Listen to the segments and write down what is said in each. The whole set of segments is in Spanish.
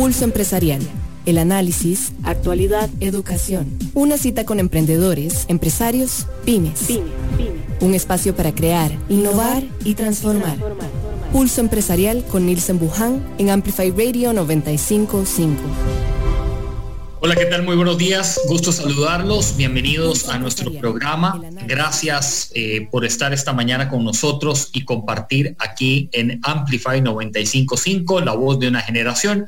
Pulso Empresarial. El análisis, actualidad, educación. Una cita con emprendedores, empresarios, pymes. Un espacio para crear, innovar y transformar. Pulso Empresarial con Nielsen Buján en Amplify Radio 955. Hola, ¿qué tal? Muy buenos días. Gusto saludarlos. Bienvenidos a nuestro programa. Gracias eh, por estar esta mañana con nosotros y compartir aquí en Amplify 955, la voz de una generación.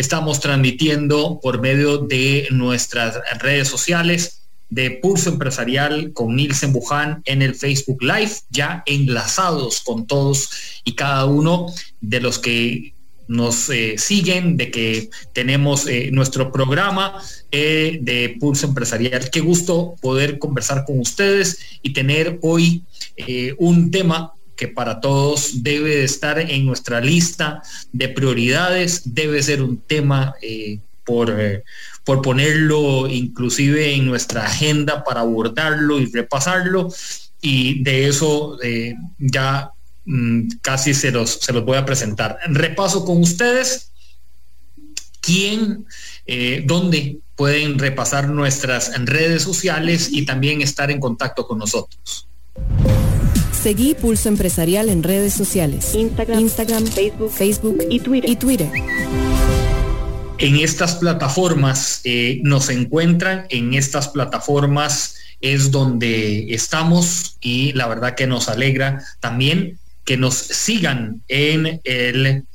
Estamos transmitiendo por medio de nuestras redes sociales de Pulso Empresarial con Nielsen Buján en el Facebook Live, ya enlazados con todos y cada uno de los que nos eh, siguen, de que tenemos eh, nuestro programa eh, de Pulso Empresarial. Qué gusto poder conversar con ustedes y tener hoy un tema que para todos debe de estar en nuestra lista de prioridades, debe ser un tema por, por ponerlo inclusive en nuestra agenda para abordarlo y repasarlo. Y de eso ya Mm, casi se los, se los voy a presentar. Repaso con ustedes quién, eh, dónde pueden repasar nuestras redes sociales y también estar en contacto con nosotros. Seguí Pulso Empresarial en redes sociales. Instagram, Instagram Facebook, Facebook y Twitter. Y Twitter. En estas plataformas eh, nos encuentran, en estas plataformas es donde estamos y la verdad que nos alegra también que nos sigan en el,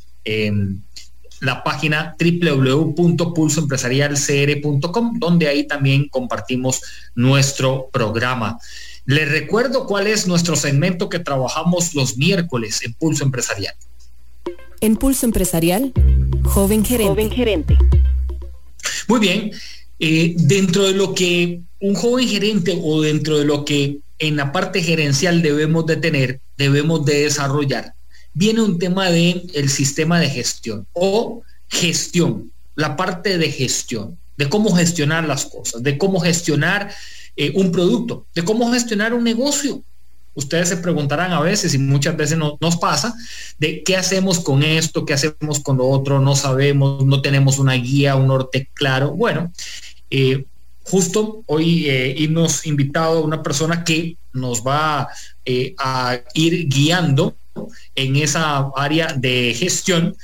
la página www.pulsoempresarialcr.com, donde ahí también compartimos nuestro programa. Les recuerdo cuál es nuestro segmento que trabajamos los miércoles en Pulso Empresarial. En Pulso Empresarial, joven gerente. Joven gerente. Muy bien. Eh, dentro de lo que un joven gerente o dentro de lo que en la parte gerencial debemos de tener, debemos de desarrollar, viene un tema de el sistema de gestión o gestión, la parte de gestión, de cómo gestionar las cosas, de cómo gestionar eh, un producto, de cómo gestionar un negocio. Ustedes se preguntarán a veces y muchas veces nos pasa de qué hacemos con esto, qué hacemos con lo otro, no sabemos, no tenemos una guía, un norte claro. Bueno, eh, justo hoy eh, hemos invitado a una persona que nos va a ir guiando en esa área de gestión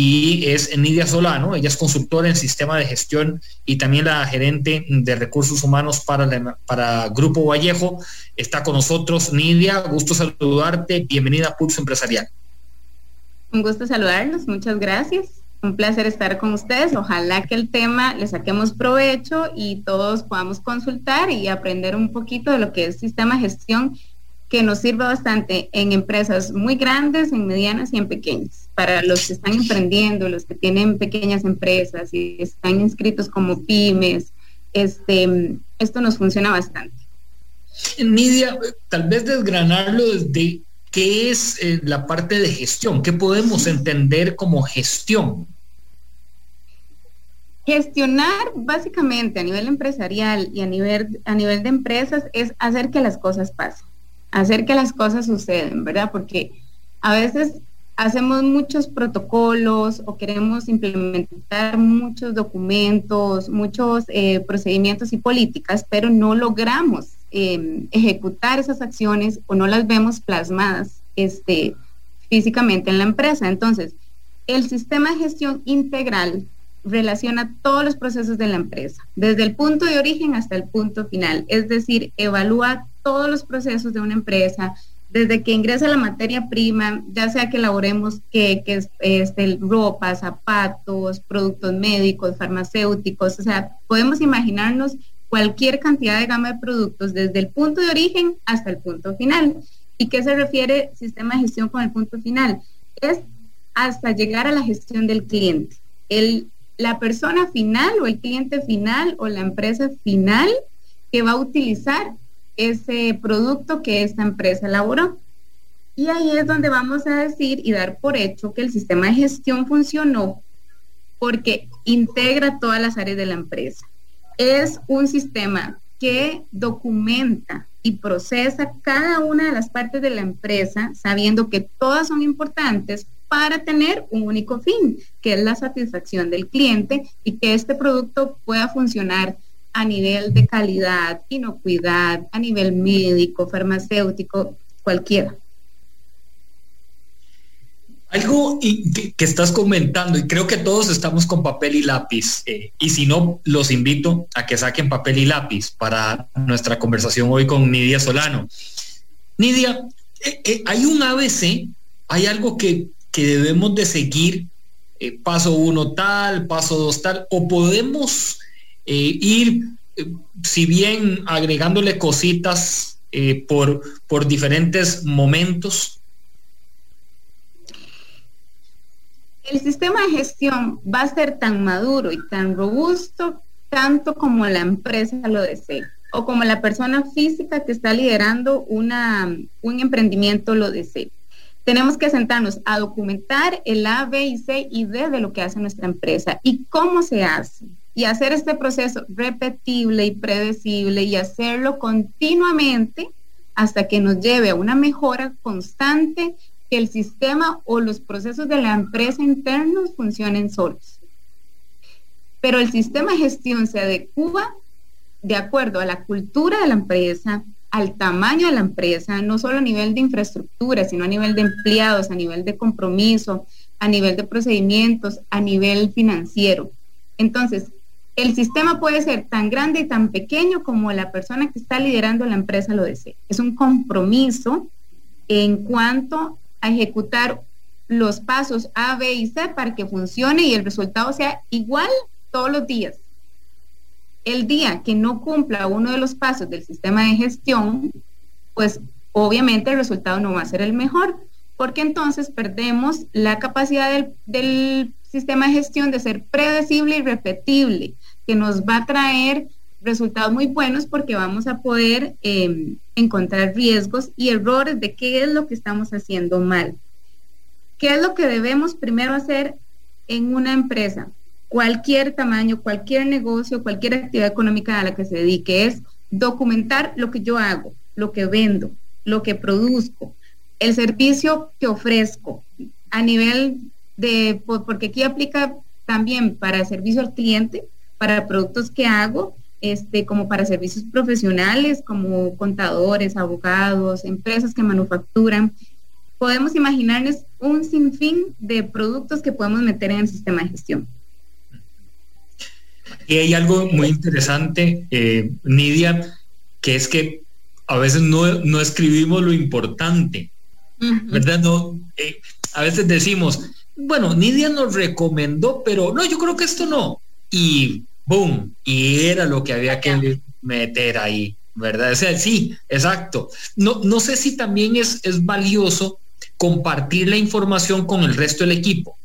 y es Nidia Solano, ella es consultora en sistema de gestión y también la gerente de recursos humanos para, para Grupo Vallejo. Está con nosotros Nidia, gusto saludarte, bienvenida a Pulso Empresarial. Un gusto saludarlos, muchas gracias un placer estar con ustedes. Ojalá que el tema le saquemos provecho y todos podamos consultar y aprender un poquito de lo que es sistema de gestión que nos sirva bastante en empresas muy grandes, en medianas y en pequeñas. Para los que están emprendiendo, los que tienen pequeñas empresas y están inscritos como pymes, este, esto nos funciona bastante. Nidia, tal vez desgranarlo desde ¿qué es eh, la parte de gestión? ¿Qué podemos entender como gestión? Gestionar básicamente a nivel empresarial y a nivel, a nivel de empresas es hacer que las cosas pasen, hacer que las cosas suceden, ¿verdad? Porque a veces hacemos muchos protocolos o queremos implementar muchos documentos, muchos eh, procedimientos y políticas, pero no logramos Em, ejecutar esas acciones o no las vemos plasmadas este, físicamente en la empresa. Entonces, el sistema de gestión integral relaciona todos los procesos de la empresa, desde el punto de origen hasta el punto final, es decir, evalúa todos los procesos de una empresa, desde que ingresa la materia prima, ya sea que elaboremos que, que este, ropa, zapatos, productos médicos, farmacéuticos, o sea, podemos imaginarnos cualquier cantidad de gama de productos desde el punto de origen hasta el punto final. ¿Y qué se refiere sistema de gestión con el punto final? Es hasta llegar a la gestión del cliente. El, la persona final o el cliente final o la empresa final que va a utilizar ese producto que esta empresa elaboró. Y ahí es donde vamos a decir y dar por hecho que el sistema de gestión funcionó porque integra todas las áreas de la empresa es un sistema que documenta y procesa cada una de las partes de la empresa, sabiendo que todas son importantes, para tener un único fin, que es la satisfacción del cliente y que este producto pueda funcionar a nivel de calidad, inocuidad, a nivel médico, farmacéutico, cualquiera. Algo que, estás comentando, y creo que todos estamos con papel y lápiz, eh, y si no, los invito a que saquen papel y lápiz para nuestra conversación hoy con Nidia Solano. Nidia, eh, eh, hay un ABC, hay algo que, que debemos de seguir, paso uno tal, paso dos tal, o podemos ir, si bien agregándole cositas por, por diferentes momentos, El sistema de gestión va a ser tan maduro y tan robusto tanto como la empresa lo desee o como la persona física que está liderando una, un emprendimiento lo desee. Tenemos que sentarnos a documentar el A, B y C y D de lo que hace nuestra empresa y cómo se hace. Y hacer este proceso repetible y predecible y hacerlo continuamente hasta que nos lleve a una mejora constante que el sistema o los procesos de la empresa internos funcionen solos. Pero el sistema de gestión se adecua de acuerdo a la cultura de la empresa, al tamaño de la empresa, no solo a nivel de infraestructura, sino a nivel de empleados, a nivel de compromiso, a nivel de procedimientos, a nivel financiero. Entonces, el sistema puede ser tan grande y tan pequeño como la persona que está liderando la empresa lo desee. Es un compromiso en cuanto a ejecutar los pasos A, B y C para que funcione y el resultado sea igual todos los días. El día que no cumpla uno de los pasos del sistema de gestión, pues obviamente el resultado no va a ser el mejor, porque entonces perdemos la capacidad del, sistema de gestión de ser predecible y repetible, que nos va a traer resultados muy buenos porque vamos a poder em, encontrar riesgos y errores de qué es lo que estamos haciendo mal. ¿Qué es lo que debemos primero hacer en una empresa? Cualquier tamaño, cualquier negocio, cualquier actividad económica a la que se dedique es documentar lo que yo hago, lo que vendo, lo que produzco, el servicio que ofrezco a nivel de, porque aquí aplica también para servicio al cliente, para productos que hago este, como para servicios profesionales, como contadores, abogados, empresas que manufacturan. Podemos imaginarnos un sinfín de productos que podemos meter en el sistema de gestión. Y hay algo muy interesante, eh, Nidia, que es que a veces no, escribimos lo importante, ¿verdad? No, eh, a veces decimos, bueno, Nidia nos recomendó, pero no, yo creo que esto no. Y boom, y era lo que había que meter ahí, ¿verdad? O sea, sí, exacto. No, no sé si también es, es valioso compartir la información con el resto del equipo.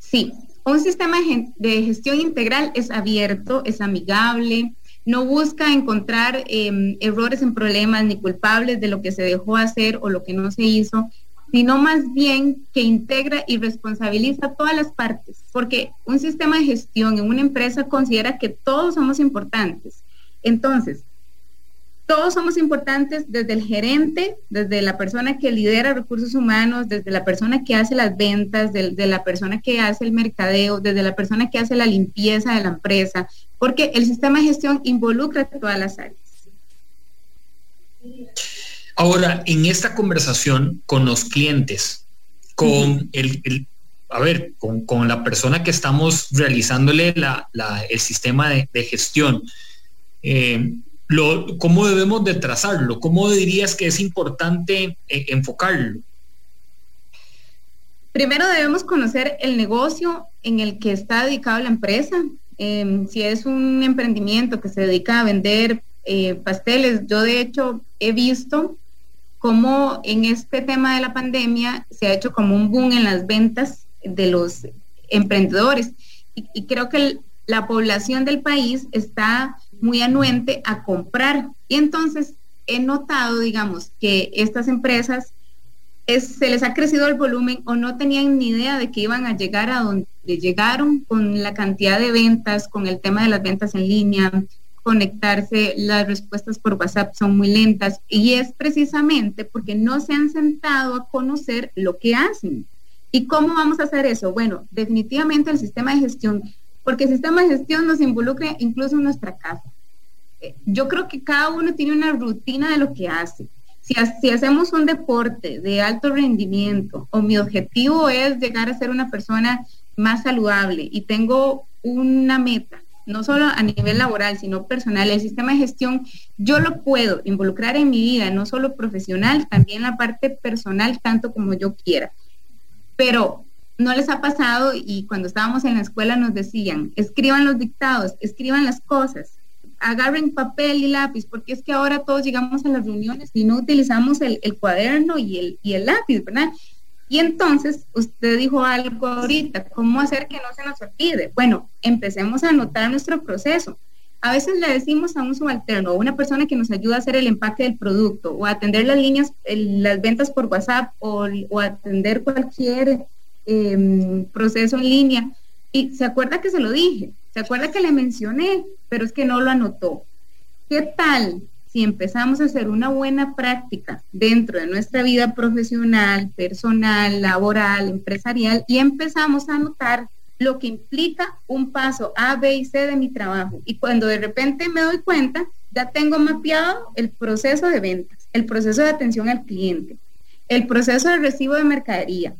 Sí, un sistema de gestión integral es abierto, es amigable, no busca encontrar em, errores en problemas ni culpables de lo que se dejó hacer o lo que no se hizo, sino más bien que integra y responsabiliza todas las partes, porque un sistema de gestión en una empresa considera que todos somos importantes. Entonces, todos somos importantes desde el gerente, desde la persona que lidera recursos humanos, desde la persona que hace las ventas, desde la persona que hace el mercadeo, desde la persona que hace la limpieza de la empresa, porque el sistema de gestión involucra todas las áreas. Ahora, en esta conversación con los clientes, con el, a ver, con, la persona que estamos realizándole el sistema de, gestión, eh, lo, ¿cómo debemos de trazarlo? ¿Cómo dirías que es importante eh, enfocarlo? Primero debemos conocer el negocio en el que está dedicado la empresa. Em, si es un emprendimiento que se dedica a vender eh, pasteles, yo de hecho he visto cómo en este tema de la pandemia se ha hecho como un boom en las ventas de los emprendedores. Y, creo que la población del país está muy anuente a comprar. Y entonces he notado, digamos, que estas empresas se les ha crecido el volumen o no tenían ni idea de que iban a llegar a donde llegaron con la cantidad de ventas, con el tema de las ventas en línea, conectarse, las respuestas por WhatsApp son muy lentas y es precisamente porque no se han sentado a conocer lo que hacen. ¿Y cómo vamos a hacer eso? Bueno, definitivamente el sistema de gestión, porque el sistema de gestión nos involucra incluso en nuestra casa. Eh, yo creo que cada uno tiene una rutina de lo que hace. Si, si, hacemos un deporte de alto rendimiento o mi objetivo es llegar a ser una persona más saludable y tengo una meta no solo a nivel laboral, sino personal. El sistema de gestión yo lo puedo involucrar en mi vida, no solo profesional, también la parte personal, tanto como yo quiera. Pero no les ha pasado y cuando estábamos en la escuela nos decían, escriban los dictados, escriban las cosas, agarren papel y lápiz, porque es que ahora todos llegamos a las reuniones y no utilizamos el, cuaderno y el, y el lápiz, ¿verdad? Y entonces, usted dijo algo ahorita, ¿cómo hacer que no se nos olvide? Bueno, empecemos a anotar nuestro proceso. A veces le decimos a un subalterno o una persona que nos ayuda a hacer el empaque del producto o a atender las líneas, las ventas por WhatsApp o, atender cualquier em, proceso en línea. Y se acuerda que se lo dije, se acuerda que le mencioné, pero es que no lo anotó. ¿Qué tal si empezamos a hacer una buena práctica dentro de nuestra vida profesional, personal, laboral, empresarial y empezamos a notar lo que implica un paso A, B y C de mi trabajo. Y cuando de repente me doy cuenta, ya tengo mapeado el proceso de ventas, el proceso de atención al cliente, el proceso de recibo de mercadería,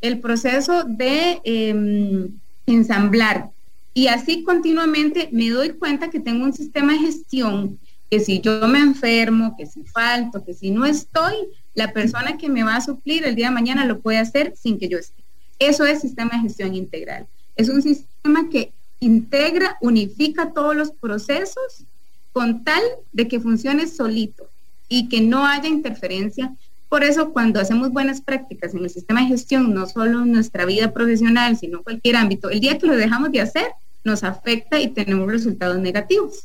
el proceso de em, ensamblar. Y así continuamente me doy cuenta que tengo un sistema de gestión que si yo me enfermo, que si falto, que si no estoy, la persona que me va a suplir el día de mañana lo puede hacer sin que yo esté. Eso es sistema de gestión integral. Es un sistema que integra, unifica todos los procesos con tal de que funcione solito y que no haya interferencia. Por eso cuando hacemos buenas prácticas en el sistema de gestión, no solo en nuestra vida profesional, sino en cualquier ámbito, el día que lo dejamos de hacer, nos afecta y tenemos resultados negativos.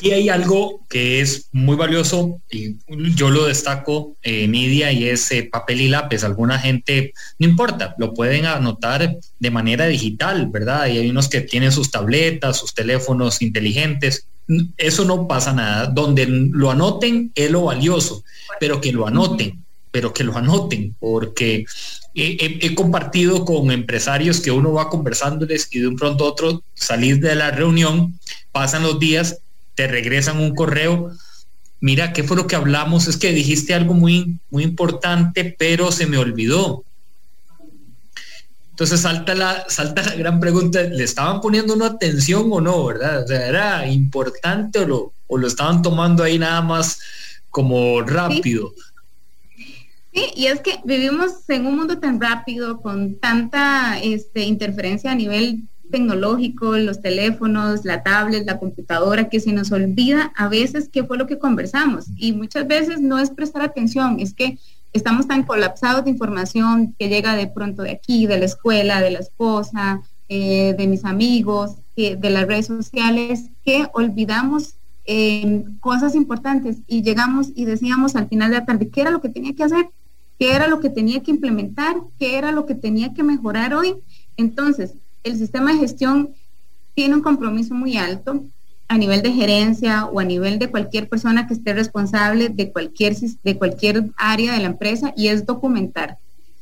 Aquí hay algo que es muy valioso y yo lo destaco, eh, Nidia, y es eh, papel y lápiz. Alguna gente, no importa, lo pueden anotar de manera digital, ¿verdad? Y hay unos que tienen sus tabletas, sus teléfonos inteligentes. Eso no pasa nada. Donde lo anoten es lo valioso, pero que lo anoten, pero que lo anoten, porque he, compartido con empresarios que uno va conversándoles y de un pronto otro salir de la reunión, pasan los días te regresan un correo, mira, ¿qué fue lo que hablamos? Es que dijiste algo muy, muy importante, pero se me olvidó. Entonces salta la, salta la gran pregunta, ¿le estaban poniendo una atención o no, verdad? O sea, ¿era importante o lo, o lo estaban tomando ahí nada más como rápido? Sí. y es que vivimos en un mundo tan rápido, con tanta este, interferencia a nivel tecnológico, los teléfonos, la tablet, la computadora, que se nos olvida a veces qué fue lo que conversamos. Y muchas veces no es prestar atención, es que estamos tan colapsados de información que llega de pronto de aquí, de la escuela, de la esposa, eh, de mis amigos, de las redes sociales, que olvidamos eh, cosas importantes y llegamos y decíamos al final de la tarde qué era lo que tenía que hacer, qué era lo que tenía que implementar, qué era lo que tenía que mejorar hoy. Entonces, el sistema de gestión tiene un compromiso muy alto a nivel de gerencia o a nivel de cualquier persona que esté responsable de cualquier, de cualquier área de la empresa y es documentar.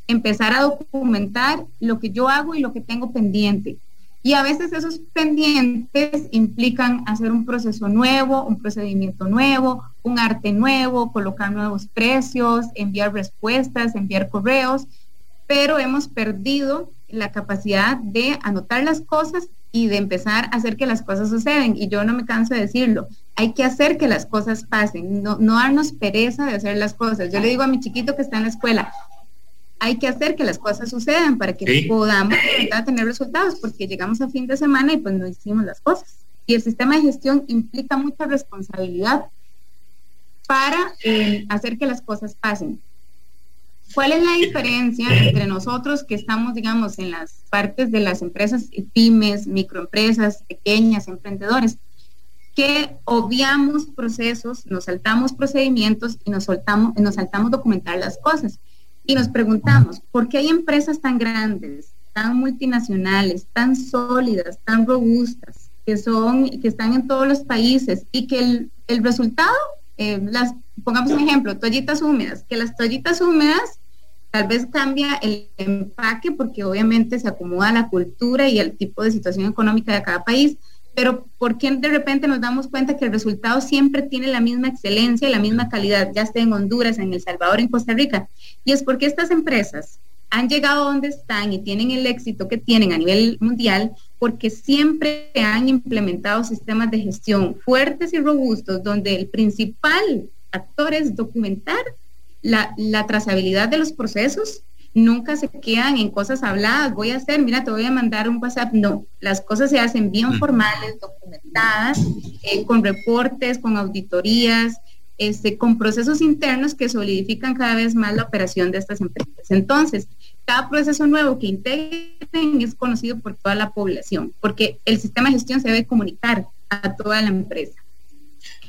Empezar a documentar lo que yo hago y lo que tengo pendiente. Y a veces esos pendientes implican hacer un proceso nuevo, un procedimiento nuevo, un arte nuevo, colocar nuevos precios, enviar respuestas, enviar correos, pero hemos perdido la capacidad de anotar las cosas y de empezar a hacer que las cosas suceden. Y yo no me canso de decirlo, hay que hacer que las cosas pasen, no, no darnos pereza de hacer las cosas. Yo le digo a mi chiquito que está en la escuela, hay que hacer que las cosas sucedan para que podamos tener resultados, porque llegamos a fin de semana y pues no hicimos las cosas. Y el sistema de gestión implica mucha responsabilidad para eh, hacer que las cosas pasen. ¿Cuál es la diferencia entre nosotros que estamos, digamos, en las partes de las empresas pymes, microempresas, pequeñas, emprendedores, que obviamos procesos, nos saltamos procedimientos y nos, soltamos, nos saltamos documentar las cosas? Y nos preguntamos, ¿por qué hay empresas tan grandes, tan multinacionales, tan sólidas, tan robustas, que, son, que están en todos los países y que el, el resultado, eh, las, pongamos un ejemplo, toallitas húmedas, que las toallitas húmedas Tal vez cambia el empaque porque obviamente se acomoda la cultura y el tipo de situación económica de cada país, pero ¿por qué de repente nos damos cuenta que el resultado siempre tiene la misma excelencia y la misma calidad, ya esté en Honduras, en El Salvador, en Costa Rica? Y es porque estas empresas han llegado a donde están y tienen el éxito que tienen a nivel mundial porque siempre han implementado sistemas de gestión fuertes y robustos donde el principal actor es documentar la, la trazabilidad de los procesos nunca se quedan en cosas habladas, voy a hacer, mira, te voy a mandar un WhatsApp, no, las cosas se hacen bien mm. formales, documentadas, eh, con reportes, con auditorías, este, con procesos internos que solidifican cada vez más la operación de estas empresas. Entonces, cada proceso nuevo que integren es conocido por toda la población, porque el sistema de gestión se debe comunicar a toda la empresa.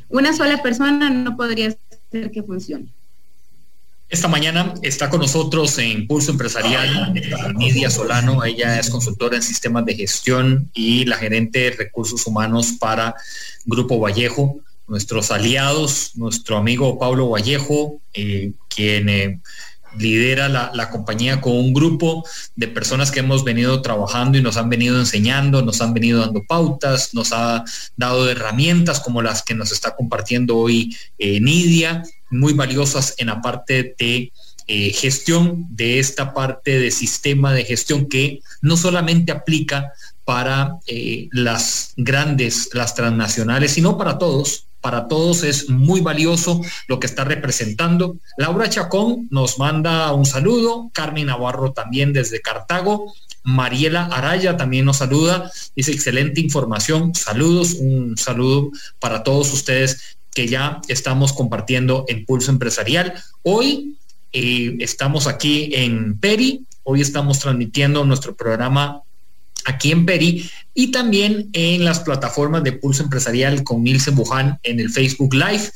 Una sola persona no podría hacer que funcione. Esta mañana está con nosotros en Pulso Empresarial Nidia Solano. Ella es consultora en sistemas de gestión y la gerente de recursos humanos para Grupo Vallejo. Nuestros aliados, nuestro amigo Pablo Vallejo, eh, quien eh, lidera la, compañía con un grupo de personas que hemos venido trabajando y nos han venido enseñando, nos han venido dando pautas, nos ha dado herramientas como las que nos está compartiendo hoy eh, Nidia muy valiosas en la parte de eh, gestión de esta parte de sistema de gestión que no solamente aplica para eh, las grandes, las transnacionales, sino para todos. Para todos es muy valioso lo que está representando. Laura Chacón nos manda un saludo, Carmen Navarro también desde Cartago, Mariela Araya también nos saluda, dice excelente información, saludos, un saludo para todos ustedes que ya estamos compartiendo en Pulso Empresarial. Hoy eh, estamos aquí en Peri, hoy estamos transmitiendo nuestro programa aquí en Peri y también en las plataformas de Pulso Empresarial con Nilsen Buján en el Facebook Live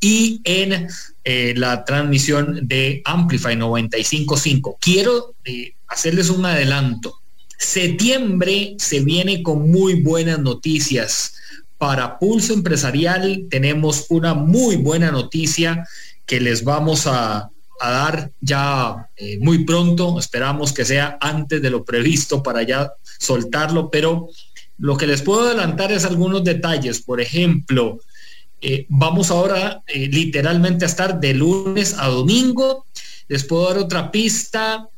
y en eh, la transmisión de Amplify 955. Quiero eh, hacerles un adelanto. Septiembre se viene con muy buenas noticias para Pulso Empresarial tenemos una muy buena noticia que les vamos a, dar ya eh, muy pronto. Esperamos que sea antes de lo previsto para ya soltarlo, pero lo que les puedo adelantar es algunos detalles. Por ejemplo, eh, vamos ahora eh, literalmente a estar de lunes a domingo. Les puedo dar otra pista.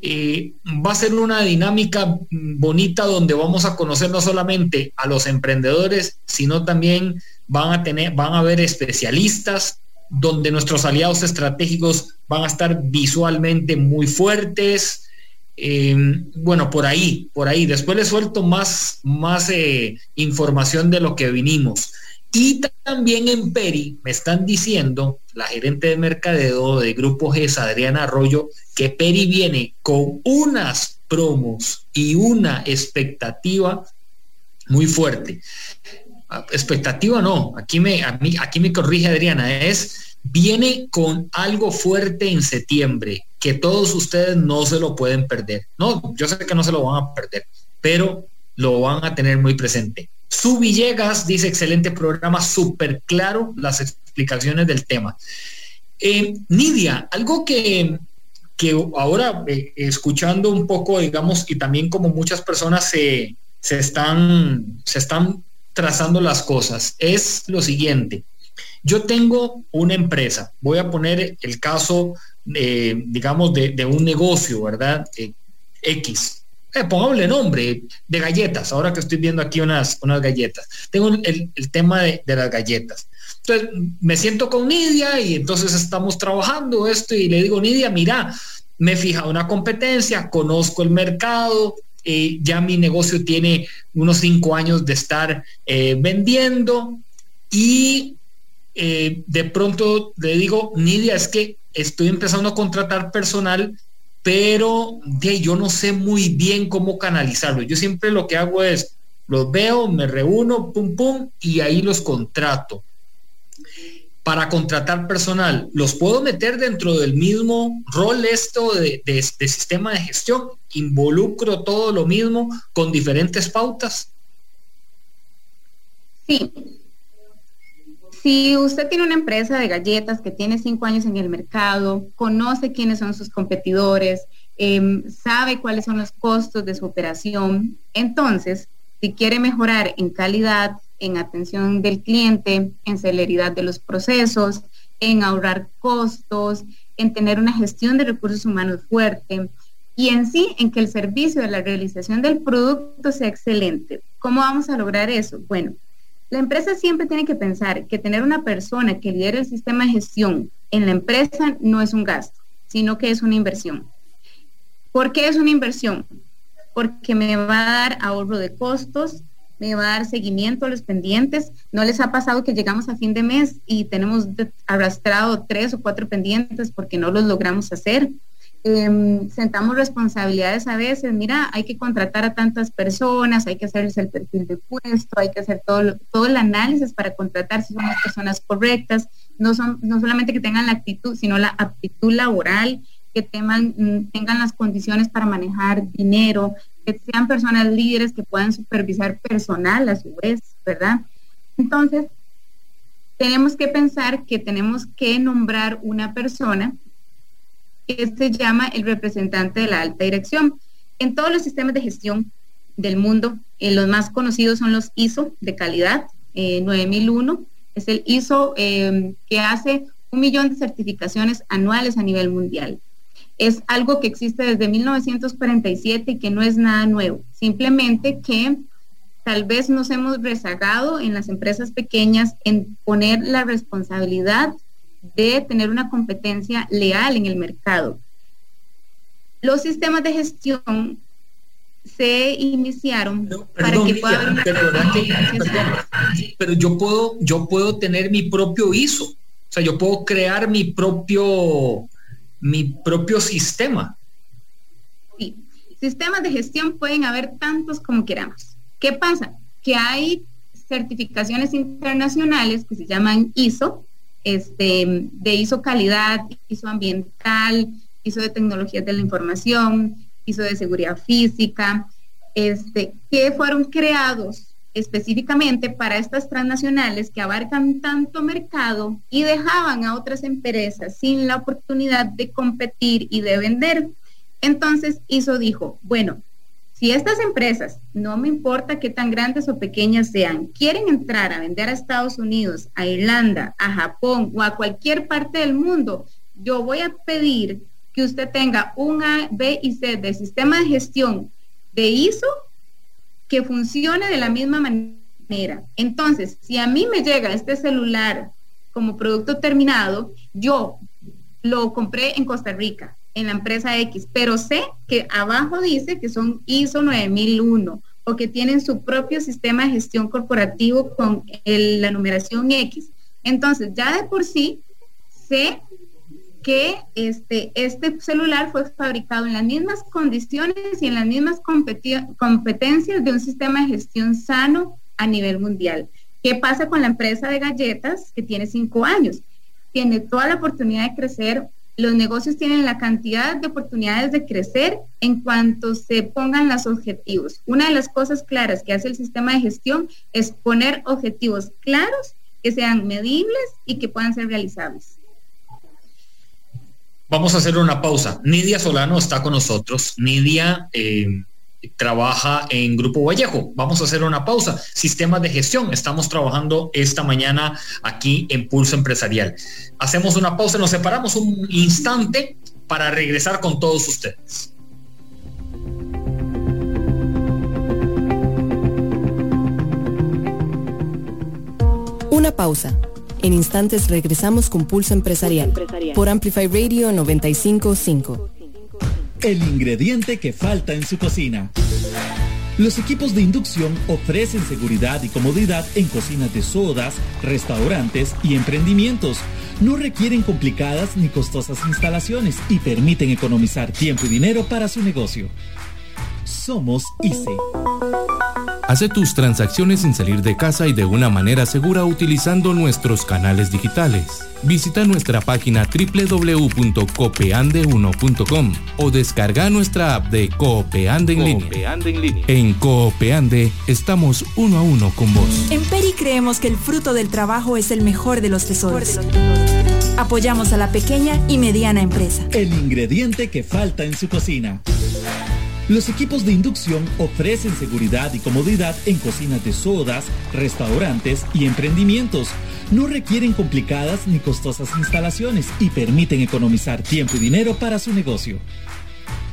Eh, va a ser una dinámica bonita donde vamos a conocer no solamente a los emprendedores, sino también van a tener, van a haber especialistas, donde nuestros aliados estratégicos van a estar visualmente muy fuertes. Eh, bueno, por ahí, por ahí. Después les suelto más, más eh, información de lo que vinimos. Y también en Peri me están diciendo, la gerente de mercadeo de Grupo GES, Adriana Arroyo, que Peri viene con unas promos y una expectativa muy fuerte. Expectativa no, aquí me, aquí me corrige Adriana, es viene con algo fuerte en septiembre, que todos ustedes no se lo pueden perder. No, yo sé que no se lo van a perder, pero lo van a tener muy presente. Su Villegas dice, excelente programa, súper claro las explicaciones del tema. Eh, Nidia, algo que, que ahora eh, escuchando un poco, digamos, y también como muchas personas se, se, están, se están trazando las cosas, es lo siguiente. Yo tengo una empresa, voy a poner el caso, eh, digamos, de, de, un negocio, ¿verdad? X eh, pongámosle nombre, de galletas, ahora que estoy viendo aquí unas, unas galletas. Tengo el, tema de, las galletas. Entonces, me siento con Nidia y entonces estamos trabajando esto y le digo, Nidia, mira, me fija una competencia, conozco el mercado, eh, ya mi negocio tiene unos cinco años de estar eh, vendiendo y eh, de pronto le digo, Nidia, es que estoy empezando a contratar personal pero yo no sé muy bien cómo canalizarlo. Yo siempre lo que hago es, los veo, me reúno, pum, pum, y ahí los contrato. Para contratar personal, ¿los puedo meter dentro del mismo rol esto de, de sistema de gestión? ¿Involucro todo lo mismo con diferentes pautas? Sí, Si usted tiene una empresa de galletas que tiene cinco años en el mercado, conoce quiénes son sus competidores, em, sabe cuáles son los costos de su operación, entonces, si quiere mejorar en calidad, en atención del cliente, en celeridad de los procesos, en ahorrar costos, en tener una gestión de recursos humanos fuerte y en sí en que el servicio de la realización del producto sea excelente. ¿Cómo vamos a lograr eso? Bueno, la empresa siempre tiene que pensar que tener una persona que lidere el sistema de gestión en la empresa no es un gasto, sino que es una inversión. ¿Por qué es una inversión? Porque me va a dar ahorro de costos, me va a dar seguimiento a los pendientes. ¿No les ha pasado que llegamos a fin de mes y tenemos arrastrado tres o cuatro pendientes porque no los logramos hacer? Em, sentamos responsabilidades a veces, mira, hay que contratar a tantas personas, hay que hacerles el perfil de puesto, hay que hacer todo, todo el análisis para contratar si son las personas correctas, no, son, no solamente que tengan la actitud, sino la aptitud laboral, que tengan, mm, tengan las condiciones para manejar dinero, que sean personas líderes que puedan supervisar personal a su vez, ¿verdad? Entonces, tenemos que pensar que tenemos que nombrar una persona que se llama el representante de la alta dirección. En todos los sistemas de gestión del mundo, eh, los más conocidos son los ISO de calidad, 9001, eh, es el ISO eh, que hace un millón de certificaciones anuales a nivel mundial. Es algo que existe desde 1947 y que no es nada nuevo, simplemente que tal vez nos hemos rezagado en las empresas pequeñas en poner la responsabilidad de tener una competencia leal en el mercado. Los sistemas de gestión se iniciaron para que pueda haber una pero, yo puedo yo puedo tener mi propio ISO, o sea, yo puedo crear mi propio mi propio sistema. Sí, sistemas de gestión pueden haber tantos como queramos. ¿Qué pasa? Que hay certificaciones internacionales que se llaman ISO, este, de ISO calidad, ISO ambiental, ISO de tecnologías de la información, ISO de seguridad física, este, que fueron creados específicamente para estas transnacionales que abarcan tanto mercado y dejaban a otras empresas sin la oportunidad de competir y de vender. Entonces ISO dijo, bueno, si estas empresas, no me importa qué tan grandes o pequeñas sean, quieren entrar a vender a Estados Unidos, a Irlanda, a Japón o a cualquier parte del mundo, yo voy a pedir que usted tenga un A, B y C de sistema de gestión de ISO que funcione de la misma manera. Entonces, si a mí me llega este celular como producto terminado, yo lo compré en Costa Rica, en la empresa X, pero sé que abajo dice que son ISO 9001 o que tienen su propio sistema de gestión corporativo con la numeración X. Entonces, ya de por sí sé que este, este celular fue fabricado en las mismas condiciones y en las mismas competencias de un sistema de gestión sano a nivel mundial. ¿Qué pasa con la empresa de galletas que tiene cinco años? Tiene toda la oportunidad de crecer los negocios tienen la cantidad de oportunidades de crecer en cuanto se pongan los objetivos. Una de las cosas claras que hace el sistema de gestión es poner objetivos claros que sean medibles y que puedan ser realizables. Vamos a hacer una pausa. Nidia Solano está con nosotros. Nidia eh, trabaja en Grupo Vallejo. Vamos a hacer una pausa. Sistemas de gestión. Estamos trabajando esta mañana aquí en Pulso Empresarial. Hacemos una pausa, nos separamos un instante para regresar con todos ustedes. Una pausa. En instantes regresamos con Pulso Empresarial, por Amplify Radio 955 el ingrediente que falta en su cocina. Los equipos de inducción ofrecen seguridad y comodidad en cocinas de sodas, restaurantes y emprendimientos. No requieren complicadas ni costosas instalaciones y permiten economizar tiempo y dinero para su negocio Somos ICE. Hace tus transacciones sin salir de casa y de una manera segura utilizando nuestros canales digitales. Visita nuestra página www.copeande1.com o descarga nuestra app de Coopeande en, línea. en Coopeande estamos uno a uno con vos. En Peri creemos que el fruto del trabajo es el mejor de los tesoros. Apoyamos a la pequeña y mediana empresa. El ingrediente que falta en su cocina. Los equipos de inducción ofrecen seguridad y comodidad en cocinas de sodas, restaurantes y emprendimientos. No requieren complicadas ni costosas instalaciones y permiten economizar tiempo y dinero para su negocio.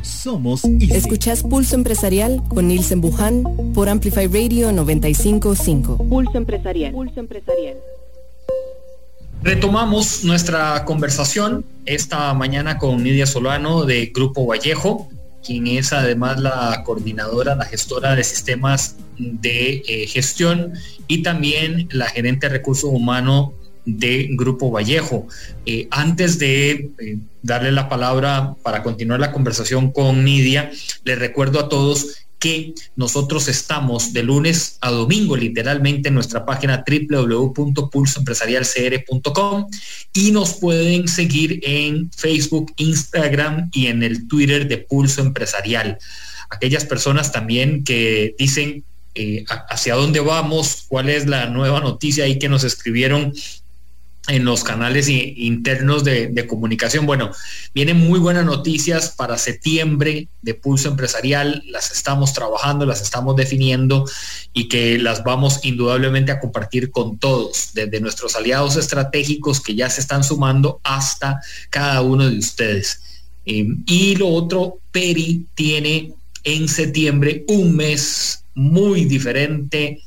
Somos ICE. Escuchás Pulso Empresarial con Nilsen Buján por Amplify Radio 955. Pulso Empresarial. Pulso Empresarial. Retomamos nuestra conversación esta mañana con Nidia Solano de Grupo Vallejo quien es además la coordinadora, la gestora de sistemas de eh, gestión y también la gerente de recursos humanos de Grupo Vallejo. Eh, antes de eh, darle la palabra para continuar la conversación con Nidia, les recuerdo a todos que nosotros estamos de lunes a domingo literalmente en nuestra página www.pulsoempresarialcr.com y nos pueden seguir en Facebook, Instagram y en el Twitter de Pulso Empresarial. Aquellas personas también que dicen eh, hacia dónde vamos, cuál es la nueva noticia ahí que nos escribieron en los canales internos de, comunicación. Bueno, vienen muy buenas noticias para septiembre de Pulso Empresarial, las estamos trabajando, las estamos definiendo y que las vamos indudablemente a compartir con todos, desde nuestros aliados estratégicos que ya se están sumando hasta cada uno de ustedes. Eh, y lo otro, Peri tiene en septiembre un mes muy diferente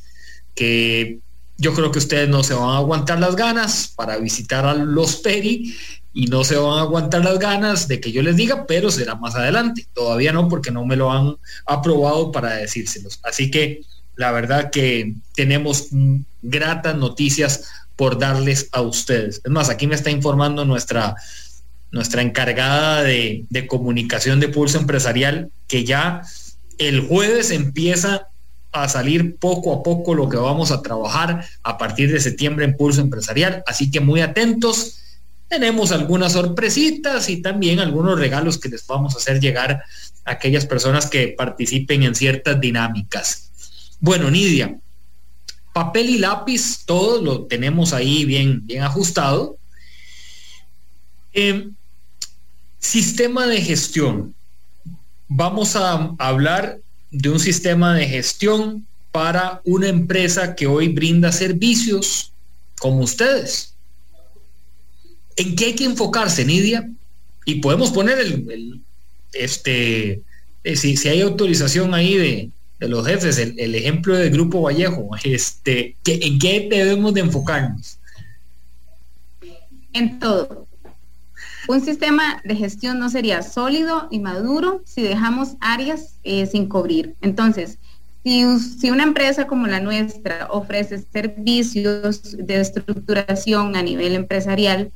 que yo creo que ustedes no se van a aguantar las ganas para visitar a los Peri y no se van a aguantar las ganas de que yo les diga, pero será más adelante. Todavía no, porque no me lo han aprobado para decírselos. Así que la verdad que tenemos gratas noticias por darles a ustedes. Es más, aquí me está informando nuestra, nuestra encargada de, de comunicación de Pulso Empresarial que ya el jueves empieza a salir poco a poco lo que vamos a trabajar a partir de septiembre en Pulso Empresarial. Así que muy atentos. Tenemos algunas sorpresitas y también algunos regalos que les vamos a hacer llegar a aquellas personas que participen en ciertas dinámicas. Bueno, Nidia, papel y lápiz, todo lo tenemos ahí bien, bien ajustado. Eh, sistema de gestión. Vamos a hablar de un sistema de gestión para una empresa que hoy brinda servicios como ustedes. ¿En qué hay que enfocarse, Nidia? Y podemos poner el, este, eh, si, hay autorización ahí de, los jefes, el, ejemplo del Grupo Vallejo, este, ¿en qué debemos de enfocarnos? En todo. Un sistema de gestión no sería sólido y maduro si dejamos áreas eh, sin cubrir. Entonces, si, una empresa como la nuestra ofrece servicios de estructuración a nivel empresarial,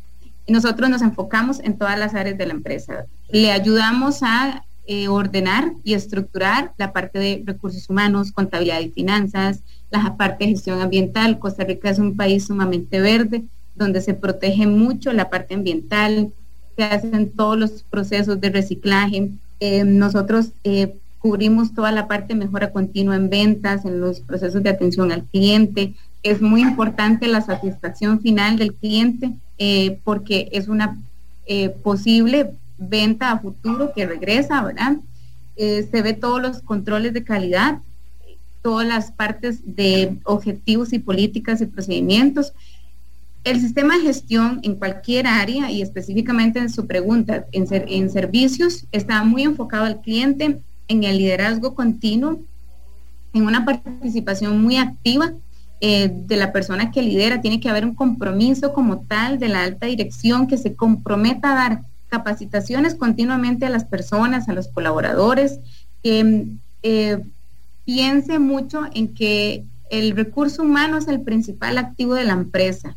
nosotros nos enfocamos en todas las áreas de la empresa. Le ayudamos a eh, ordenar y estructurar la parte de recursos humanos, contabilidad y finanzas, la parte de gestión ambiental. Costa Rica es un país sumamente verde, donde se protege mucho la parte ambiental, se hacen todos los procesos de reciclaje. Eh, nosotros eh, cubrimos toda la parte de mejora continua en ventas, en los procesos de atención al cliente. Es muy importante la satisfacción final del cliente eh, porque es una posible venta a futuro que regresa, ¿verdad? se ve todos los controles de calidad, todas las partes de objetivos y políticas y procedimientos el sistema de gestión en cualquier área y específicamente en su pregunta en, servicios está muy enfocado al cliente, en el liderazgo continuo, en una participación muy activa eh, de la persona que lidera. Tiene que haber un compromiso como tal de la alta dirección que se comprometa a dar capacitaciones continuamente a las personas, a los colaboradores, que eh, piense mucho en que el recurso humano es el principal activo de la empresa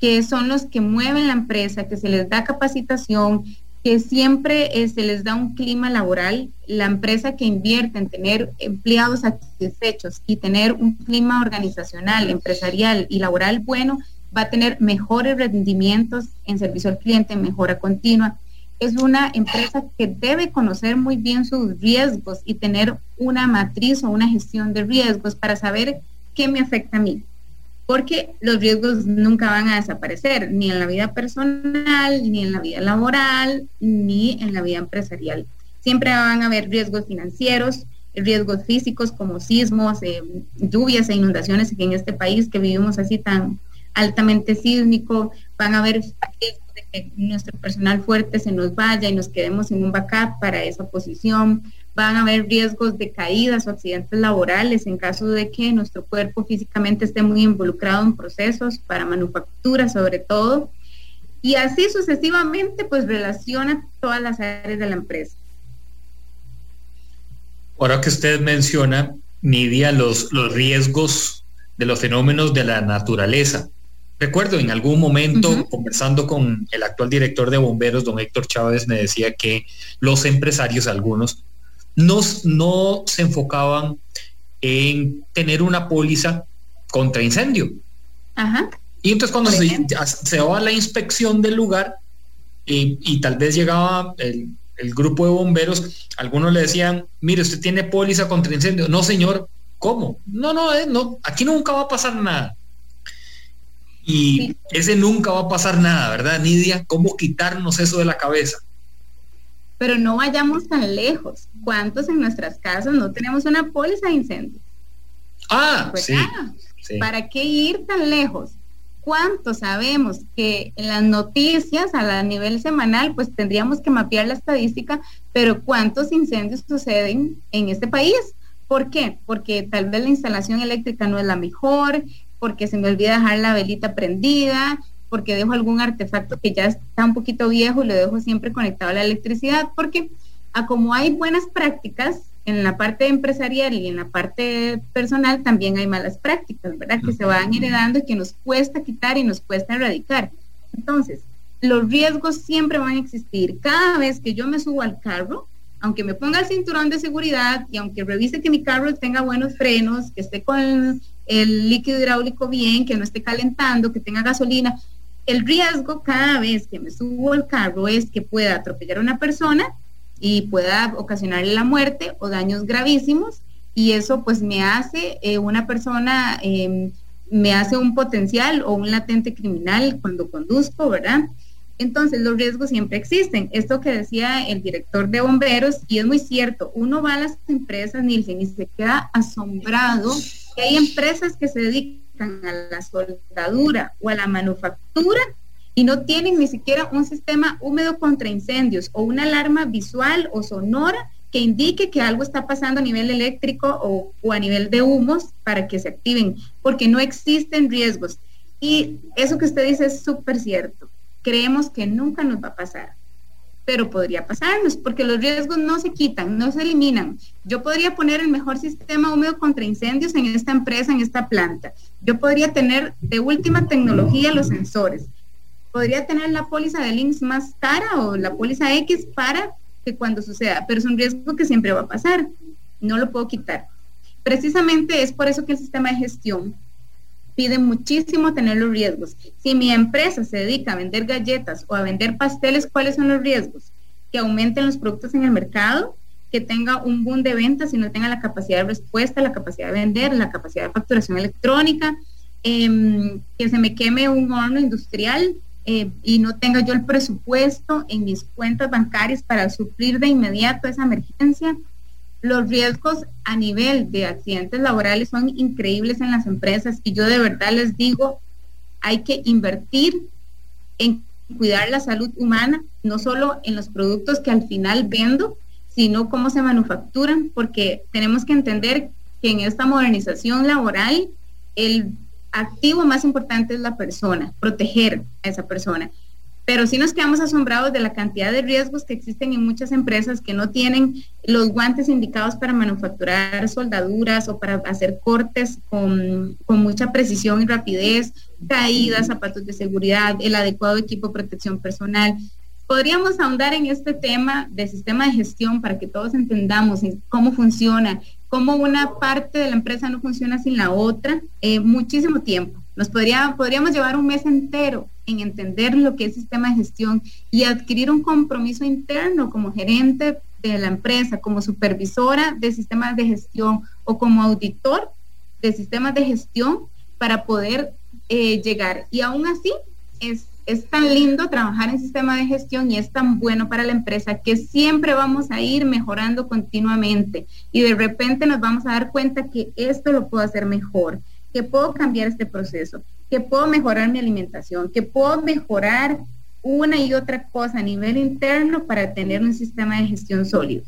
que son los que mueven la empresa, que se les da capacitación, que siempre eh, se les da un clima laboral. La empresa que invierte en tener empleados satisfechos y tener un clima organizacional, empresarial y laboral bueno, va a tener mejores rendimientos en servicio al cliente, mejora continua. Es una empresa que debe conocer muy bien sus riesgos y tener una matriz o una gestión de riesgos para saber qué me afecta a mí porque los riesgos nunca van a desaparecer, ni en la vida personal, ni en la vida laboral, ni en la vida empresarial. Siempre van a haber riesgos financieros, riesgos físicos como sismos, eh, lluvias e inundaciones en este país que vivimos así tan altamente sísmico, van a haber riesgos de que nuestro personal fuerte se nos vaya y nos quedemos en un backup para esa posición, van a haber riesgos de caídas o accidentes laborales en caso de que nuestro cuerpo físicamente esté muy involucrado en procesos para manufactura sobre todo. Y así sucesivamente, pues relaciona todas las áreas de la empresa. Ahora que usted menciona, Nidia, los, los riesgos de los fenómenos de la naturaleza. Recuerdo en algún momento conversando con el actual director de bomberos, don Héctor Chávez, me decía que los empresarios, algunos, no, no se enfocaban en tener una póliza contra incendio. Y entonces cuando se, se daba la inspección del lugar y, tal vez llegaba el, grupo de bomberos, algunos le decían, mire, usted tiene póliza contra incendio. No, señor, ¿cómo? No, no, eh, no, aquí nunca va a pasar nada. Y ese nunca va a pasar nada, ¿verdad, Nidia? ¿Cómo quitarnos eso de la cabeza? Pero no vayamos tan lejos. ¿Cuántos en nuestras casas no tenemos una póliza de incendio? Ah, pues sí, ¿Para qué ir tan lejos? ¿Cuántos sabemos que en las noticias a la nivel semanal pues tendríamos que mapear la estadística, pero cuántos incendios suceden en este país? ¿Por qué? Porque tal vez la instalación eléctrica no es la mejor, porque se me olvida dejar la velita prendida, porque dejo algún artefacto que ya está un poquito viejo y lo dejo siempre conectado a la electricidad, porque a como hay buenas prácticas en la parte empresarial y en la parte personal, también hay malas prácticas, ¿verdad? Que se van heredando y que nos cuesta quitar y nos cuesta erradicar. Entonces, los riesgos siempre van a existir. Cada vez que yo me subo al carro, aunque me ponga el cinturón de seguridad y aunque revise que mi carro tenga buenos frenos, que esté con el líquido hidráulico bien, que no esté calentando, que tenga gasolina, el riesgo cada vez que me subo al carro es que pueda atropellar a una persona y pueda ocasionarle la muerte o daños gravísimos y eso pues me hace eh, una persona, em, me hace un potencial o un latente criminal cuando conduzco, ¿verdad? Entonces los riesgos siempre existen. Esto que decía el director de bomberos, y es muy cierto, uno va a las empresas, Nielsen, y se queda asombrado que hay empresas que se dedican a la soldadura o a la manufactura y no tienen ni siquiera un sistema húmedo contra incendios o una alarma visual o sonora que indique que algo está pasando a nivel eléctrico o, o, a nivel de humos para que se activen, porque no existen riesgos. Y eso que usted dice es súper cierto. Creemos que nunca nos va a pasar pero podría pasarnos, porque los riesgos no se quitan, no se eliminan. Yo podría poner el mejor sistema húmedo contra incendios en esta empresa, en esta planta. Yo podría tener de última tecnología los sensores. Podría tener la póliza de links más cara o la póliza X para que cuando suceda, pero es un riesgo que siempre va a pasar. No lo puedo quitar. Precisamente es por eso que el sistema de gestión pide muchísimo tener los riesgos. Si mi empresa se dedica a vender galletas o a vender pasteles, ¿cuáles son los riesgos? Que aumenten los productos en el mercado, que tenga un boom de ventas y no tenga la capacidad de respuesta, la capacidad de vender, la capacidad de facturación electrónica, em, que se me queme un horno industrial eh, y no tenga yo el presupuesto en mis cuentas bancarias para suplir de inmediato esa emergencia los riesgos a nivel de accidentes laborales son increíbles en las empresas y yo de verdad les digo, hay que invertir en cuidar la salud humana, no solo en los productos que al final vendo, sino cómo se manufacturan, porque tenemos que entender que en esta modernización laboral el activo más importante es la persona, proteger a esa persona pero sí nos quedamos asombrados de la cantidad de riesgos que existen en muchas empresas que no tienen los guantes indicados para manufacturar soldaduras o para hacer cortes con, mucha precisión y rapidez, caídas, zapatos de seguridad, el adecuado equipo de protección personal. podríamos ahondar en este tema del sistema de gestión para que todos entendamos cómo funciona, cómo una parte de la empresa no funciona sin la otra, eh, muchísimo tiempo. Nos podría, podríamos llevar un mes entero en entender lo que es sistema de gestión y adquirir un compromiso interno como gerente de la empresa, como supervisora de sistemas de gestión o como auditor de sistemas de gestión para poder eh, llegar. Y aún así es es tan lindo trabajar en sistema de gestión y es tan bueno para la empresa que siempre vamos a ir mejorando continuamente y de repente nos vamos a dar cuenta que esto lo puedo hacer mejor, que puedo cambiar este proceso, que puedo mejorar mi alimentación, que puedo mejorar una y otra cosa a nivel interno para tener un sistema de gestión sólido.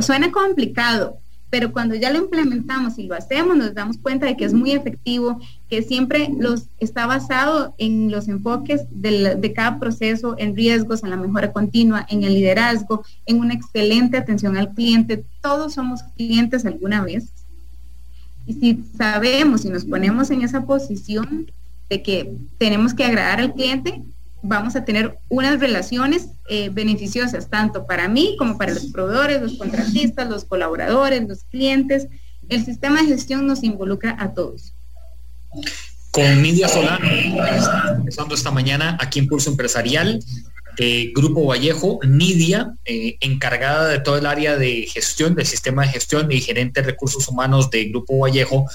Suena complicado, pero cuando ya lo implementamos y lo hacemos, nos damos cuenta de que es muy efectivo, que siempre los, está basado en los enfoques de cada proceso, en riesgos, en la mejora continua, en el liderazgo, en una excelente atención al cliente. Todos somos clientes alguna vez. Y si sabemos y nos ponemos en esa posición de que tenemos que agradar al cliente, vamos a tener unas relaciones eh, beneficiosas tanto para mí como para los proveedores, los contratistas, los colaboradores, los clientes. El sistema de gestión nos involucra a todos. Con Nidia Solano, empezando esta mañana aquí en Pulso Empresarial, Grupo Vallejo, Nidia, eh, encargada de todo el área de gestión, del sistema de gestión y gerente de recursos humanos de Grupo Vallejo,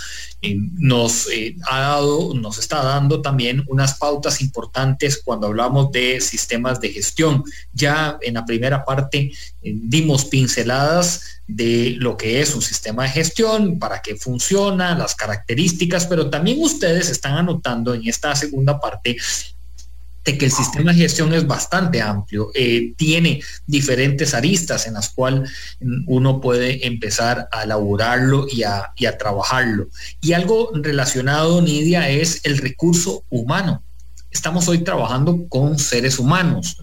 eh, nos eh, ha dado, nos está dando también unas pautas importantes cuando hablamos de sistemas de gestión. Ya en la primera parte dimos pinceladas de lo que es un sistema de gestión, para qué funciona, las características, pero también ustedes están anotando en esta segunda parte de que el sistema de gestión es bastante amplio, eh, tiene diferentes aristas en las cuales uno puede empezar a elaborarlo y a, y a trabajarlo. Y algo relacionado, Nidia, es el recurso humano. Estamos hoy trabajando con seres humanos.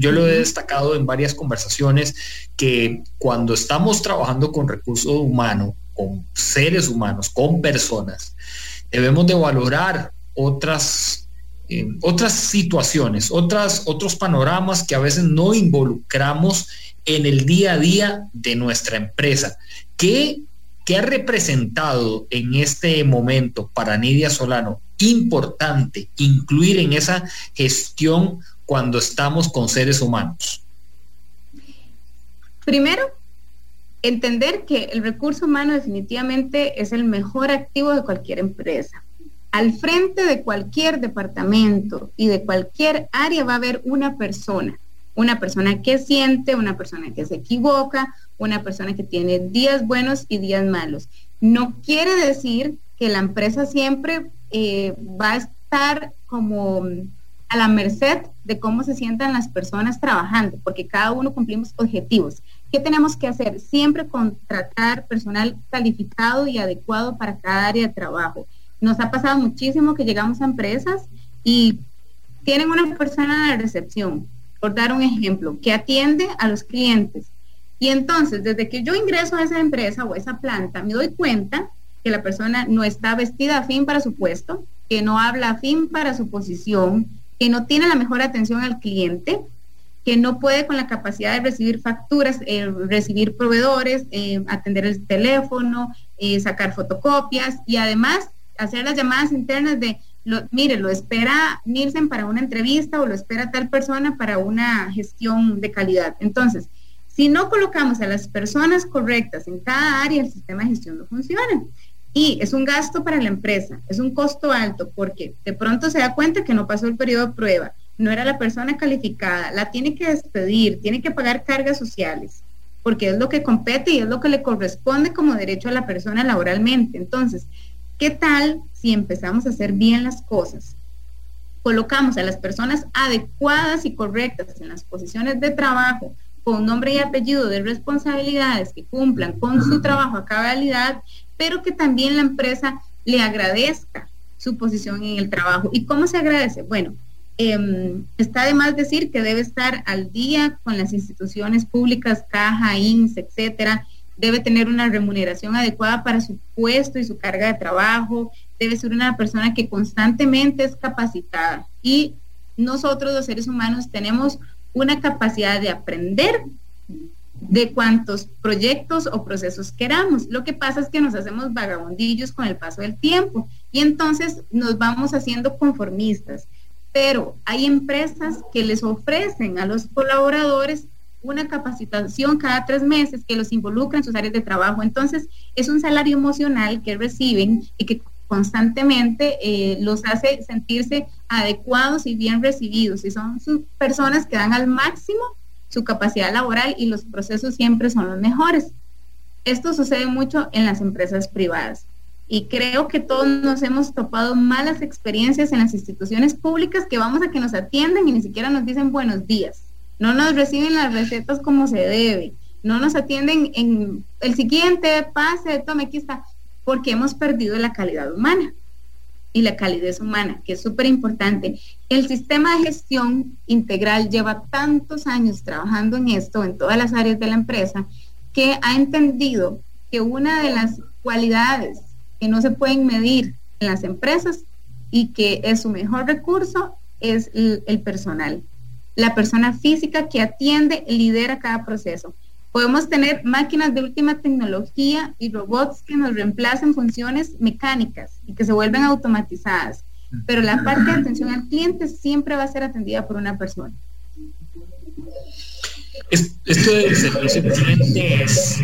Yo lo he destacado en varias conversaciones que cuando estamos trabajando con recurso humano, con seres humanos, con personas, debemos de valorar otras otras situaciones, otras, otros panoramas que a veces no involucramos en el día a día de nuestra empresa. ¿Qué, qué ha representado en este momento para Nidia Solano importante incluir en esa gestión cuando estamos con seres humanos? Primero, entender que el recurso humano definitivamente es el mejor activo de cualquier empresa al frente de cualquier departamento y de cualquier área va a haber una persona, una persona que siente, una persona que se equivoca, una persona que tiene días buenos y días malos. No quiere decir que la empresa siempre eh, va a estar como a la merced de cómo se sientan las personas trabajando, porque cada uno cumplimos objetivos. ¿Qué tenemos que hacer? Siempre contratar personal calificado y adecuado para cada área de trabajo nos ha pasado muchísimo que llegamos a empresas y tienen una persona de recepción, por dar un ejemplo, que atiende a los clientes. Y entonces, desde que yo ingreso a esa empresa o a esa planta, me doy cuenta que la persona no está vestida a fin para su puesto, que no habla a fin para su posición, que no tiene la mejor atención al cliente, que no puede con la capacidad de recibir facturas, eh, recibir proveedores, eh, atender el teléfono, eh, sacar fotocopias y además hacer las llamadas internas de, lo, mire, lo espera Nielsen para una entrevista o lo espera tal persona para una gestión de calidad. Entonces, si no colocamos a las personas correctas en cada área, el sistema de gestión no funciona. Y es un gasto para la empresa, es un costo alto porque de pronto se da cuenta que no pasó el periodo de prueba, no era la persona calificada, la tiene que despedir, tiene que pagar cargas sociales, porque es lo que compete y es lo que le corresponde como derecho a la persona laboralmente. Entonces, ¿Qué tal si empezamos a hacer bien las cosas? Colocamos a las personas adecuadas y correctas en las posiciones de trabajo con nombre y apellido de responsabilidades que cumplan con su trabajo a cabalidad, pero que también la empresa le agradezca su posición en el trabajo. ¿Y cómo se agradece? Bueno, em, está de más decir que debe estar al día con las instituciones públicas, caja, INS, etcétera, debe tener una remuneración adecuada para su puesto y su carga de trabajo, debe ser una persona que constantemente es capacitada. Y nosotros los seres humanos tenemos una capacidad de aprender de cuántos proyectos o procesos queramos. Lo que pasa es que nos hacemos vagabundillos con el paso del tiempo y entonces nos vamos haciendo conformistas. Pero hay empresas que les ofrecen a los colaboradores una capacitación cada tres meses que los involucra en sus áreas de trabajo. Entonces, es un salario emocional que reciben y que constantemente eh, los hace sentirse adecuados y bien recibidos. Y son personas que dan al máximo su capacidad laboral y los procesos siempre son los mejores. Esto sucede mucho en las empresas privadas. Y creo que todos nos hemos topado malas experiencias en las instituciones públicas que vamos a que nos atienden y ni siquiera nos dicen buenos días no nos reciben las recetas como se debe, no nos atienden en el siguiente pase, tome, aquí está, porque hemos perdido la calidad humana y la calidez humana, que es súper importante. El sistema de gestión integral lleva tantos años trabajando en esto, en todas las áreas de la empresa, que ha entendido que una de las cualidades que no se pueden medir en las empresas y que es su mejor recurso es el, el personal la persona física que atiende lidera cada proceso. Podemos tener máquinas de última tecnología y robots que nos reemplacen funciones mecánicas y que se vuelven automatizadas, pero la parte de atención al cliente siempre va a ser atendida por una persona. esto del servicio cliente es,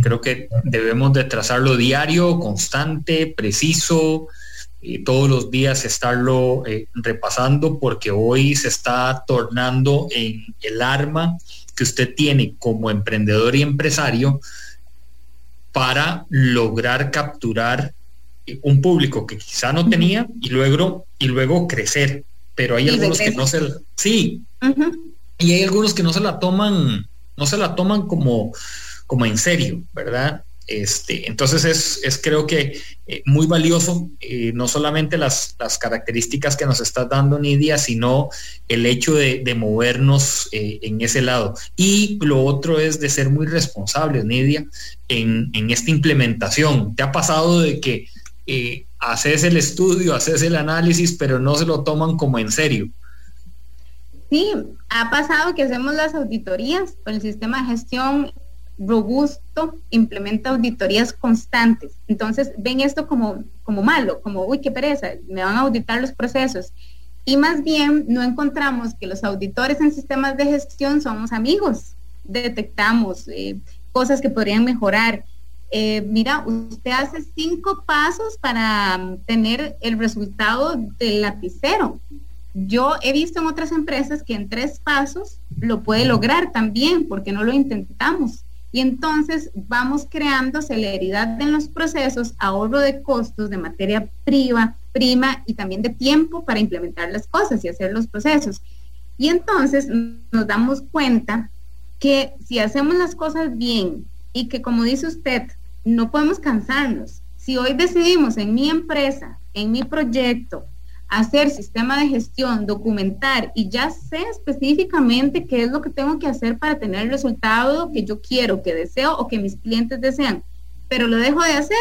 creo que debemos de trazarlo diario, constante, preciso, todos los días estarlo eh, repasando porque hoy se está tornando en el arma que usted tiene como emprendedor y empresario para lograr capturar un público que quizá no tenía y luego y luego crecer. Pero hay algunos que no se sí. Y hay algunos que no se la toman no se la toman como como en serio verdad este, entonces es, creo que eh, muy valioso, eh, no solamente las, características que nos está dando Nidia, sino el hecho de, movernos eh, en ese lado. Y lo otro es de ser muy responsables, Nidia, en, esta implementación. ¿Te ha pasado de que haces el estudio, haces el análisis, pero no se lo toman como en serio? Sí, ha pasado que hacemos las auditorías por el sistema de gestión robusto implementa auditorías constantes. Entonces ven esto como, como malo, como, uy, qué pereza, me van a auditar los procesos. Y más bien no encontramos que los auditores en sistemas de gestión somos amigos. Detectamos eh, cosas que podrían mejorar. Eh, mira, usted hace cinco pasos para tener el resultado del lapicero. Yo he visto en otras empresas que en tres pasos lo puede lograr también, porque no lo intentamos y entonces vamos creando celeridad en los procesos, ahorro de costos de materia prima, y también de tiempo para implementar las cosas y hacer los procesos. Y entonces nos damos cuenta que si hacemos las cosas bien y que como dice usted, no podemos cansarnos. Si hoy decidimos en mi empresa, en mi proyecto, hacer sistema de gestión, documentar y ya sé específicamente qué es lo que tengo que hacer para tener el resultado que yo quiero, que deseo o que mis clientes desean, pero lo dejo de hacer,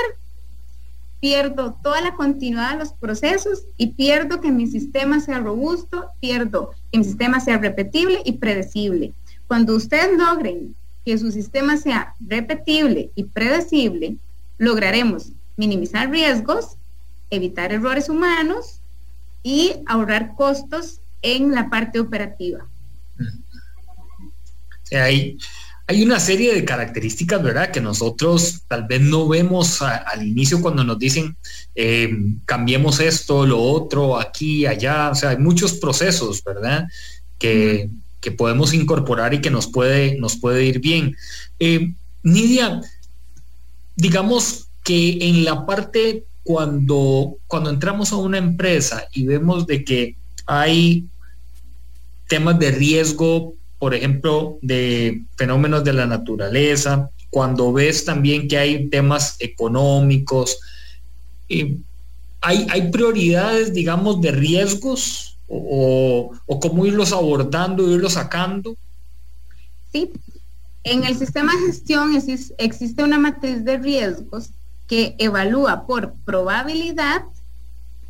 pierdo toda la continuidad de los procesos y pierdo que mi sistema sea robusto, pierdo que mi sistema sea repetible y predecible. Cuando ustedes logren que su sistema sea repetible y predecible, lograremos minimizar riesgos, evitar errores humanos y ahorrar costos en la parte operativa. hay, hay una serie de características, ¿verdad? Que nosotros tal vez no vemos al inicio cuando nos dicen eh, cambiemos esto, lo otro, aquí, allá. O sea, hay muchos procesos, ¿verdad? Que, podemos incorporar y que nos puede, nos puede ir bien. Eh, Nidia, digamos que en la parte cuando, cuando entramos a una empresa y vemos de que hay temas de riesgo, por ejemplo, de fenómenos de la naturaleza, cuando ves también que hay temas económicos, eh, hay, hay, prioridades, digamos, de riesgos o, o, cómo irlos abordando, irlos sacando. Sí, en el sistema de gestión existe una matriz de riesgos que evalúa por probabilidad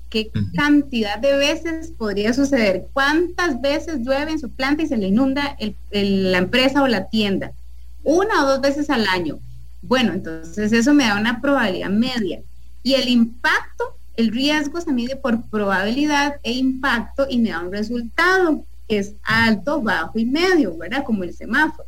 qué cantidad de veces podría suceder, cuántas veces llueve en su planta y se le inunda la empresa o la tienda, una o dos veces al año. Bueno, entonces eso me da una probabilidad media. Y el impacto, el riesgo se mide por probabilidad e impacto y me da un resultado que es alto, bajo y medio, ¿verdad? Como el semáforo.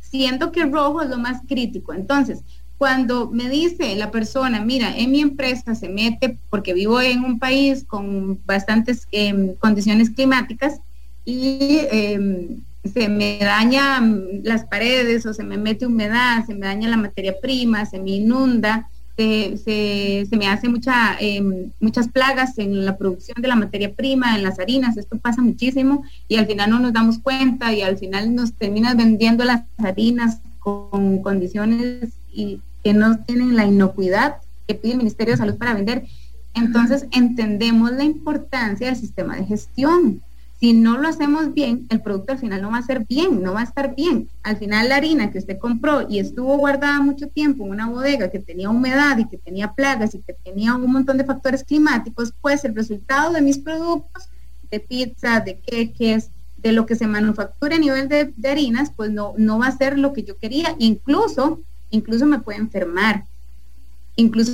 Siendo que rojo es lo más crítico. Entonces, cuando me dice la persona, mira, en mi empresa se mete, porque vivo en un país con bastantes em, condiciones climáticas, y em, se me dañan las paredes o se me mete humedad, se me daña la materia prima, se me inunda, se, me hace mucha, em, muchas plagas en la producción de la materia prima, en las harinas, esto pasa muchísimo y al final no nos damos cuenta y al final nos terminas vendiendo las harinas con condiciones y que no tienen la inocuidad que pide el Ministerio de Salud para vender. Entonces entendemos la importancia del sistema de gestión. Si no lo hacemos bien, el producto al final no va a ser bien, no va a estar bien. Al final la harina que usted compró y estuvo guardada mucho tiempo en una bodega que tenía humedad y que tenía plagas y que tenía un montón de factores climáticos, pues el resultado de mis productos, de pizza, de queques, de lo que se manufactura a nivel de, de harinas, pues no, no va a ser lo que yo quería. Incluso incluso me puede enfermar, incluso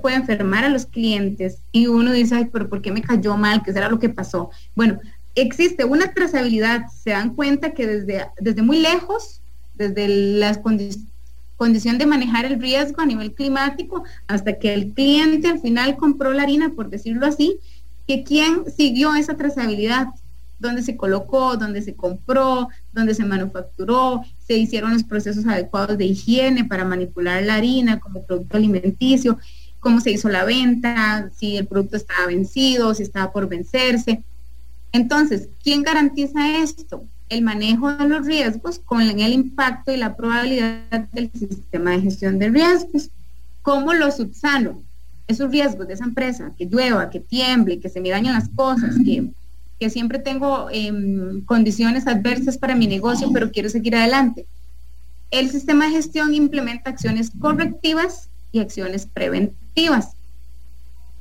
puede enfermar a los clientes y uno dice, ay, pero ¿por qué me cayó mal? ¿Qué será lo que pasó? Bueno, existe una trazabilidad, se dan cuenta que desde, desde muy lejos, desde las condiciones condición de manejar el riesgo a nivel climático hasta que el cliente al final compró la harina, por decirlo así, que quien siguió esa trazabilidad, dónde se colocó, dónde se compró, dónde se manufacturó, se hicieron los procesos adecuados de higiene para manipular la harina como producto alimenticio, cómo se hizo la venta, si el producto estaba vencido, si estaba por vencerse. Entonces, ¿quién garantiza esto? El manejo de los riesgos con el impacto y la probabilidad del sistema de gestión de riesgos. ¿Cómo lo subsano? Esos riesgos de esa empresa, que llueva, que tiemble, que se me dañen las cosas, que que siempre tengo em, condiciones adversas para mi negocio, pero quiero seguir adelante. El sistema de gestión implementa acciones correctivas y acciones preventivas.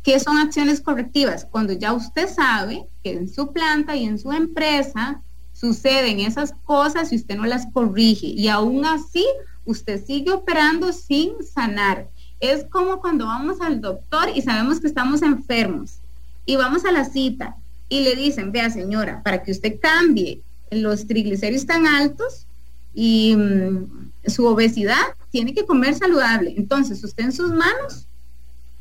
¿Qué son acciones correctivas? Cuando ya usted sabe que en su planta y en su empresa suceden esas cosas y usted no las corrige y aún así usted sigue operando sin sanar. Es como cuando vamos al doctor y sabemos que estamos enfermos y vamos a la cita y le dicen, vea señora, para que usted cambie los triglicéridos tan altos y mm, su obesidad, tiene que comer saludable. Entonces, usted en sus manos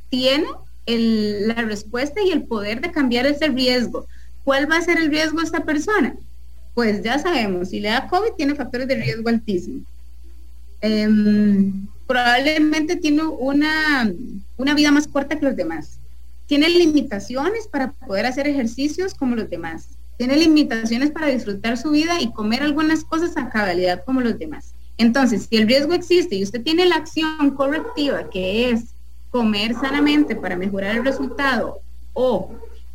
tiene la respuesta y el poder de cambiar ese riesgo. ¿Cuál va a ser el riesgo de esta persona? Pues ya sabemos, si le da COVID tiene factores de riesgo altísimo. Em, probablemente tiene una, una vida más corta que los demás tiene limitaciones para poder hacer ejercicios como los demás. Tiene limitaciones para disfrutar su vida y comer algunas cosas a cabalidad como los demás. Entonces, si el riesgo existe y usted tiene la acción correctiva, que es comer sanamente para mejorar el resultado o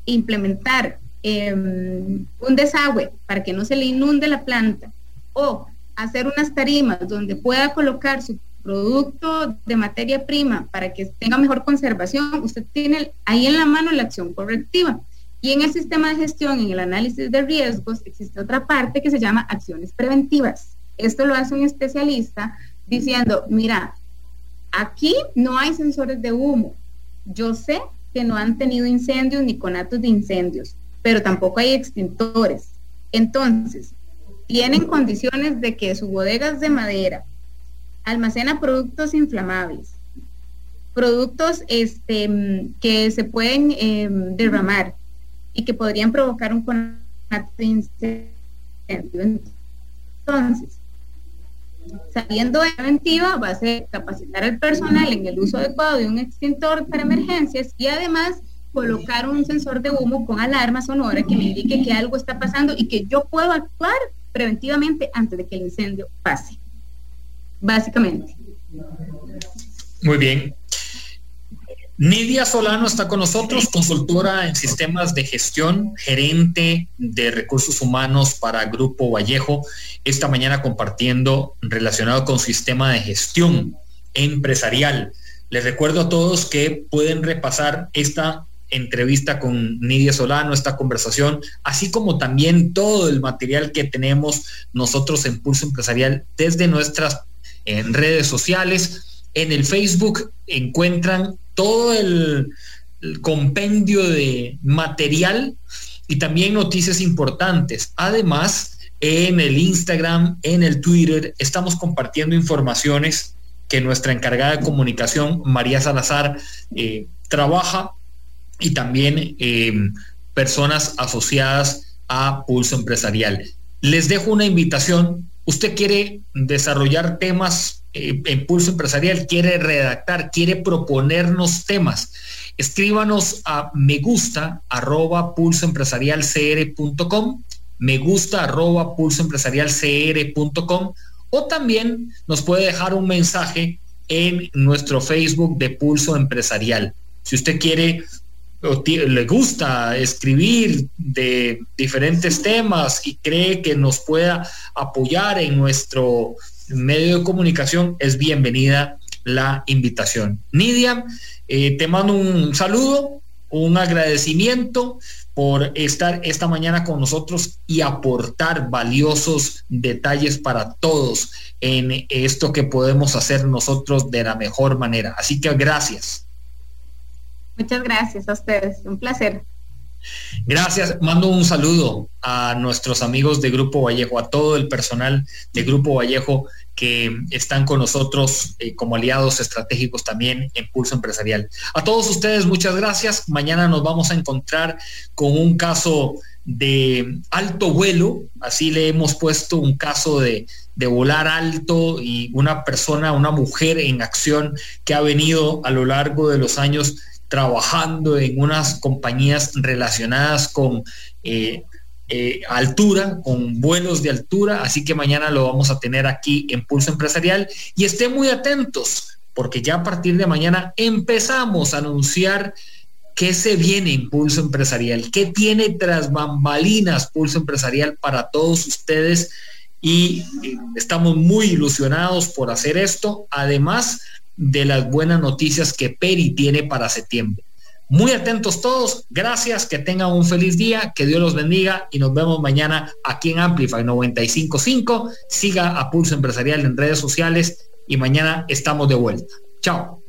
implementar em, un desagüe para que no se le inunde la planta o hacer unas tarimas donde pueda colocar su producto de materia prima para que tenga mejor conservación, usted tiene ahí en la mano la acción correctiva. Y en el sistema de gestión, en el análisis de riesgos, existe otra parte que se llama acciones preventivas. Esto lo hace un especialista diciendo, mira, aquí no hay sensores de humo. Yo sé que no han tenido incendios ni conatos de incendios, pero tampoco hay extintores. Entonces, tienen condiciones de que su bodega es de madera, almacena productos inflamables, productos este, que se pueden em, derramar y que podrían provocar un conato incendio. Entonces, sabiendo de preventiva, va a ser capacitar al personal en el uso adecuado de un extintor para emergencias y además colocar un sensor de humo con alarma sonora que me indique que algo está pasando y que yo puedo actuar preventivamente antes de que el incendio pase básicamente. Muy bien. Nidia Solano está con nosotros, consultora en sistemas de gestión, gerente de recursos humanos para Grupo Vallejo, esta mañana compartiendo relacionado con sistema de gestión empresarial. Les recuerdo a todos que pueden repasar esta entrevista con Nidia Solano, esta conversación, así como también todo el material que tenemos nosotros en Pulso Empresarial desde nuestras en redes sociales. En el Facebook encuentran todo el, compendio de material y también noticias importantes. Además, en el Instagram, en el Twitter, estamos compartiendo informaciones que nuestra encargada de comunicación, María Salazar, eh, trabaja y también eh, personas asociadas a Pulso Empresarial. Les dejo una invitación. Usted quiere desarrollar temas eh, en Pulso Empresarial, quiere redactar, quiere proponernos temas escríbanos a me gusta arroba pulsoempresarialcr.com, me gusta arroba pulsoempresarialcr.com o también nos puede dejar un mensaje en nuestro Facebook de Pulso Empresarial. Si usted quiere le gusta escribir de diferentes temas y cree que nos pueda apoyar en nuestro medio de comunicación, es bienvenida la invitación. Nidia, eh, te mando un saludo, un agradecimiento por estar esta mañana con nosotros y aportar valiosos detalles para todos en esto que podemos hacer nosotros de la mejor manera. Así que gracias. Muchas gracias a ustedes, un placer. Gracias. Mando un saludo a nuestros amigos de Grupo Vallejo, a todo el personal de Grupo Vallejo que están con nosotros eh, como aliados estratégicos también en Pulso Empresarial. A todos ustedes, muchas gracias. Mañana nos vamos a encontrar con un caso de alto vuelo, así le hemos puesto un caso de, de volar alto y una persona, una mujer en acción que ha venido a lo largo de los años trabajando en unas compañías relacionadas con eh, eh, altura, con vuelos de altura, así que mañana lo vamos a tener aquí en Pulso Empresarial. Y estén muy atentos porque ya a partir de mañana empezamos a anunciar qué se viene en Pulso Empresarial, qué tiene tras bambalinas Pulso Empresarial para todos ustedes. Y eh, estamos muy ilusionados por hacer esto, además de las buenas noticias que Peri tiene para septiembre. Muy atentos todos, gracias, que tengan un feliz día, que Dios los bendiga y nos vemos mañana aquí en Amplify 955. Siga a Pulso Empresarial en redes sociales y mañana estamos de vuelta. Chao.